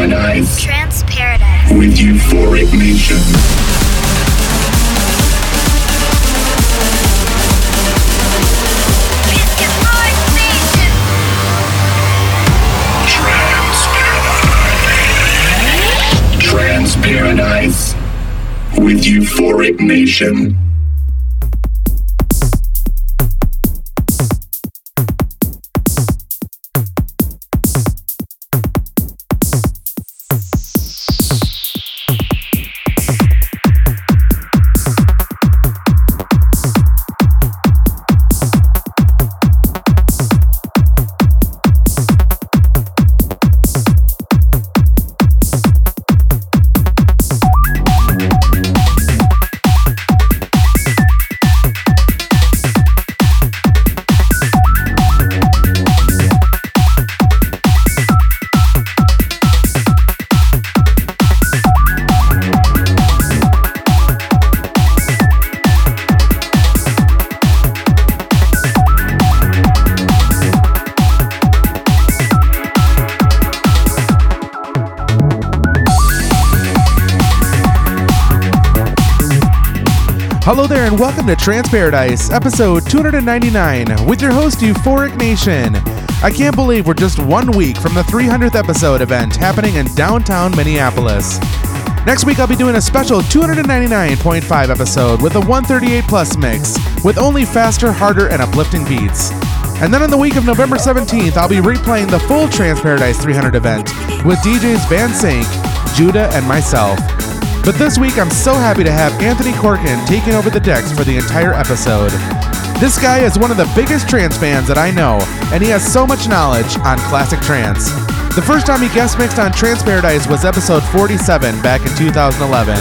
Paradise Trance Paradise. with Euphoric Nation. It's your boy Station. Trance Paradise. Trance Paradise with Euphoric Nation. Welcome to Trance Paradise, episode 299, with your host, Euphoric Nation. I can't believe we're just one week from the 300th episode event happening in downtown Minneapolis. Next week, I'll be doing a special 299.5 episode with a 138 plus mix, with only faster, harder, and uplifting beats. And then on the week of November 17th, I'll be replaying the full Trance Paradise 300 event with DJs Van Sank, Judah, and myself. But this week, I'm so happy to have Anthony Korkhin taking over the decks for the entire episode. This guy is one of the biggest trance fans that I know, and he has so much knowledge on classic trance. The first time he guest mixed on Trance Paradise was episode 47 back in 2011.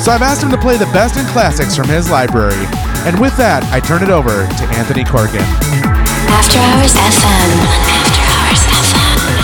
So I've asked him to play the best in classics from his library. And with that, I turn it over to Anthony Korkhin. After Hours FM. After Hours FM.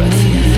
You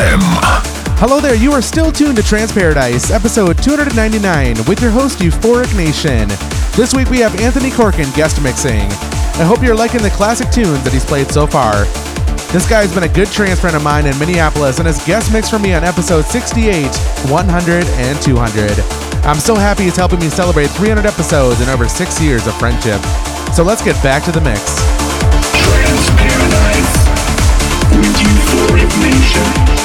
FM. Hello there, you are still tuned to Trance Paradise, episode 299, with your host, Euphoric Nation. This week we have Anthony Korkhin guest mixing. I hope you're liking the classic tunes that he's played so far. This guy's been a good trans friend of mine in Minneapolis and has guest mixed for me on episode 68, 100, and 200. I'm so happy he's helping me celebrate 300 episodes and over six years of friendship. So let's get back to the mix. Trance Paradise with Euphoric Nation.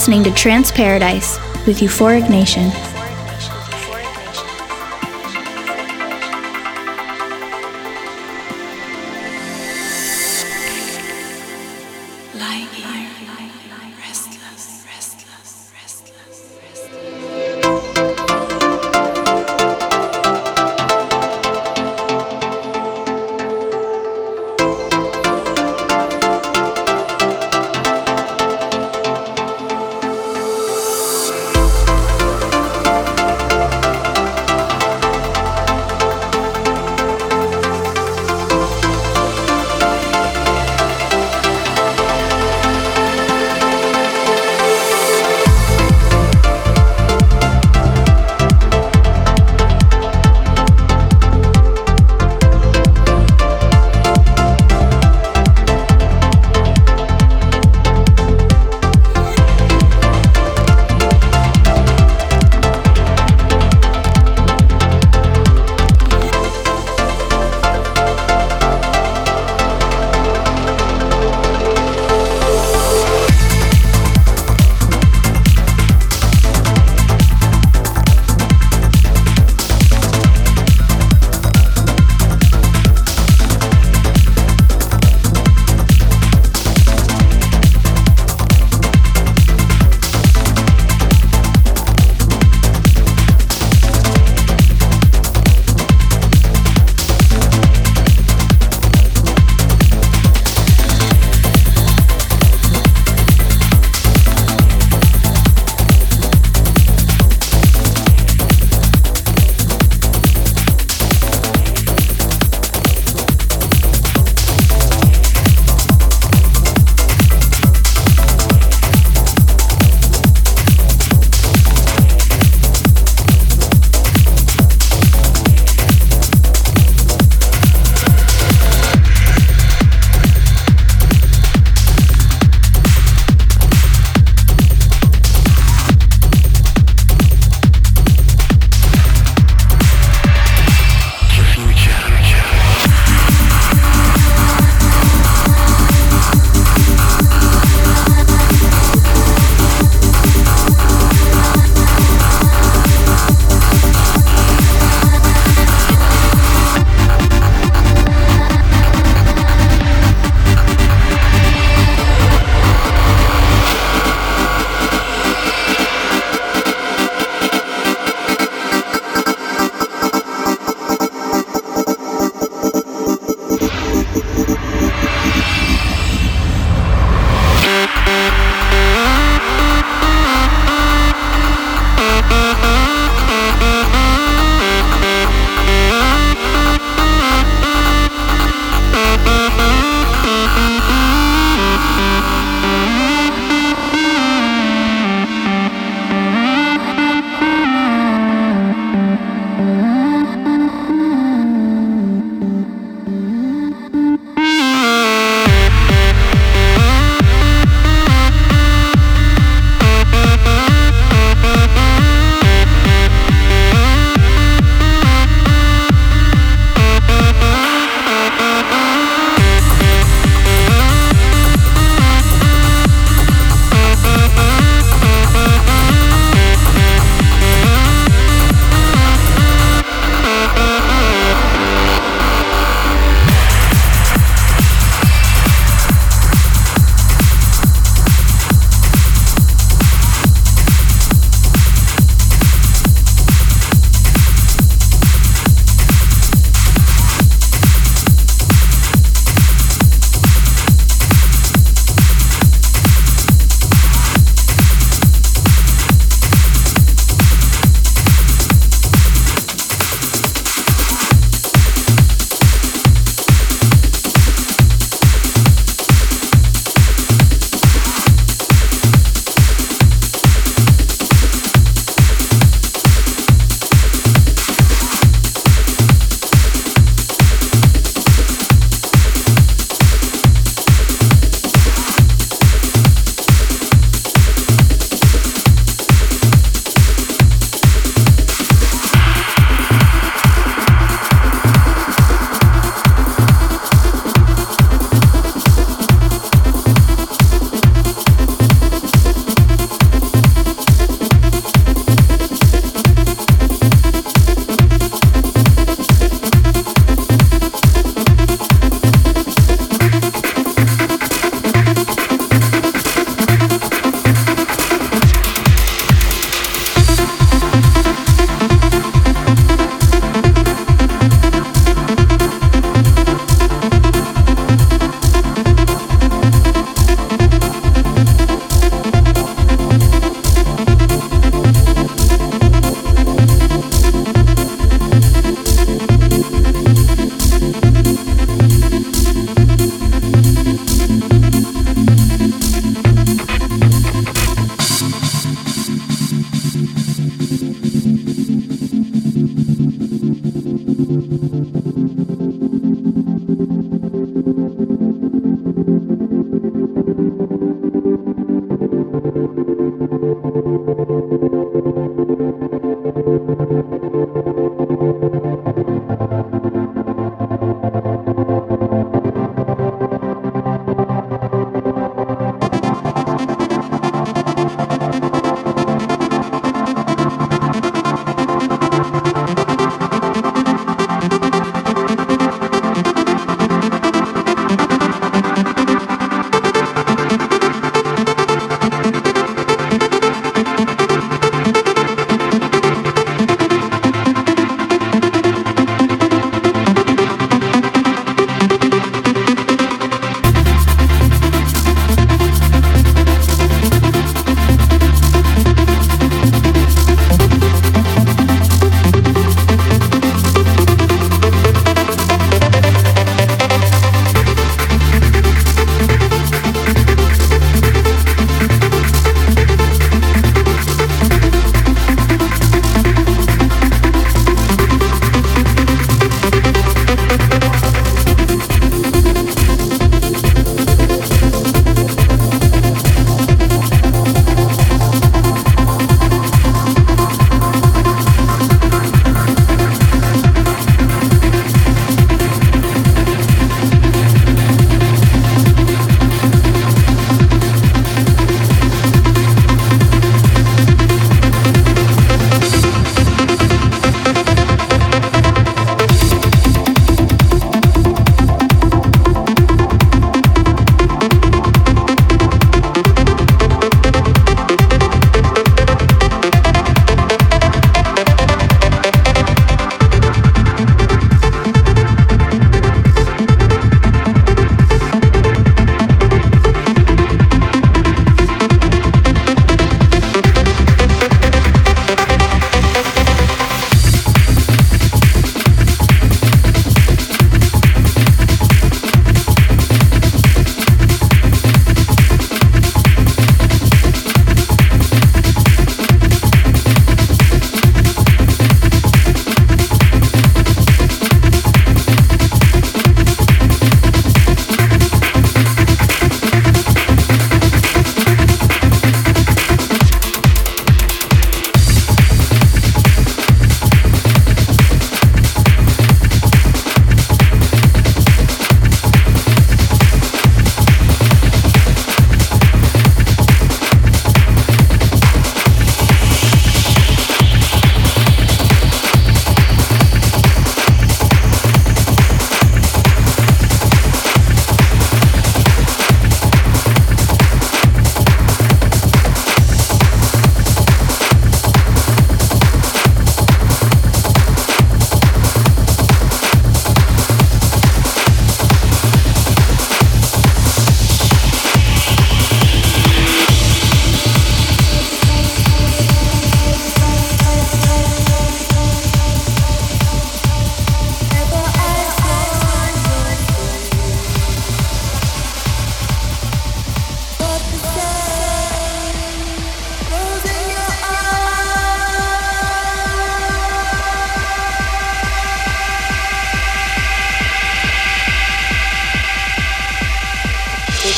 Listening to Trance Paradise with Euphoric Nation.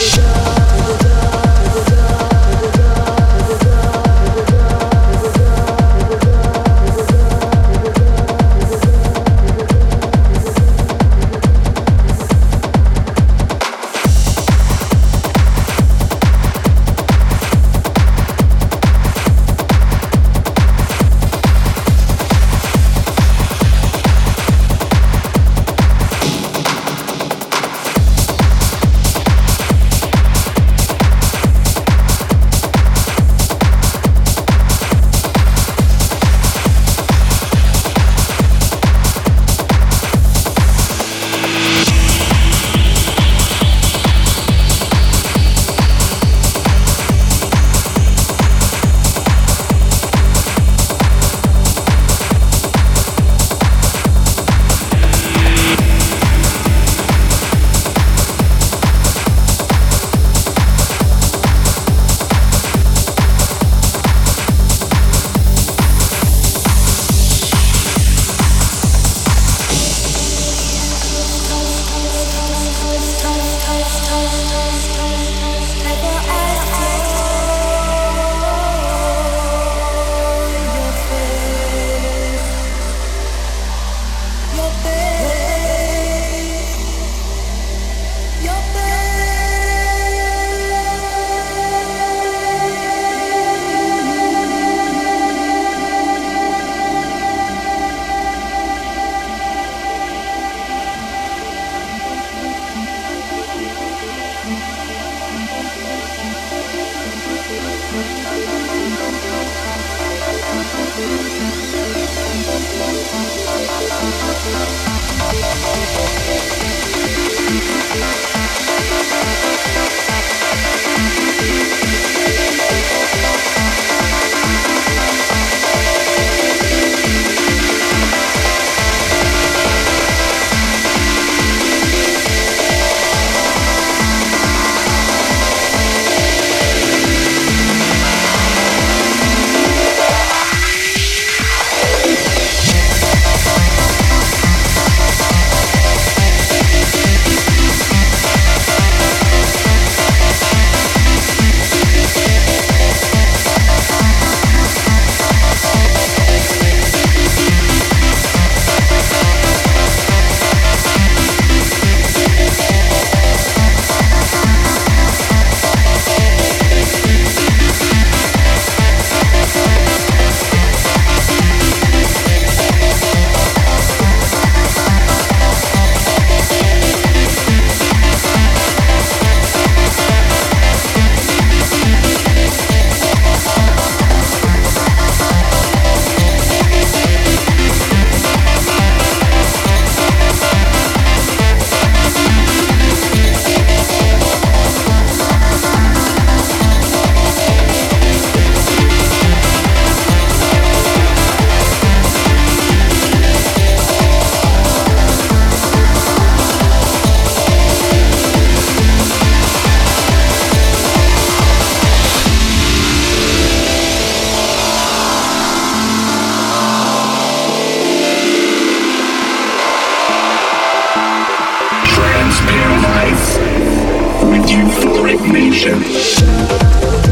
the up. Trance Paradise with Euphoric Nation.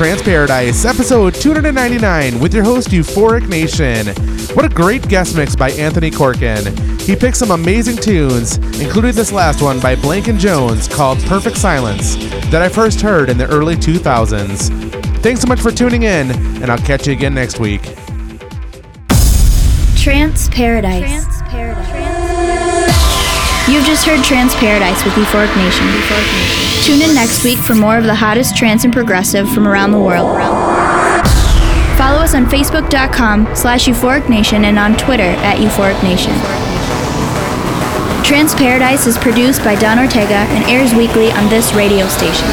Trance Paradise, episode 299, with your host, Euphoric Nation. What a great guest mix by Anthony Korkhin. He picked some amazing tunes, including this last one by Blank and Jones called Perfect Silence, that I first heard in the early 2000s. Thanks so much for tuning in, and I'll catch you again next week. Trance Paradise. You've just heard Trance Paradise with Euphoric Nation. Tune in next week for more of the hottest trance and progressive from around the world. Follow us on Facebook.com slash Euphoric Nation and on Twitter at Euphoric Nation. Trance Paradise is produced by Don Ortega and airs weekly on this radio station.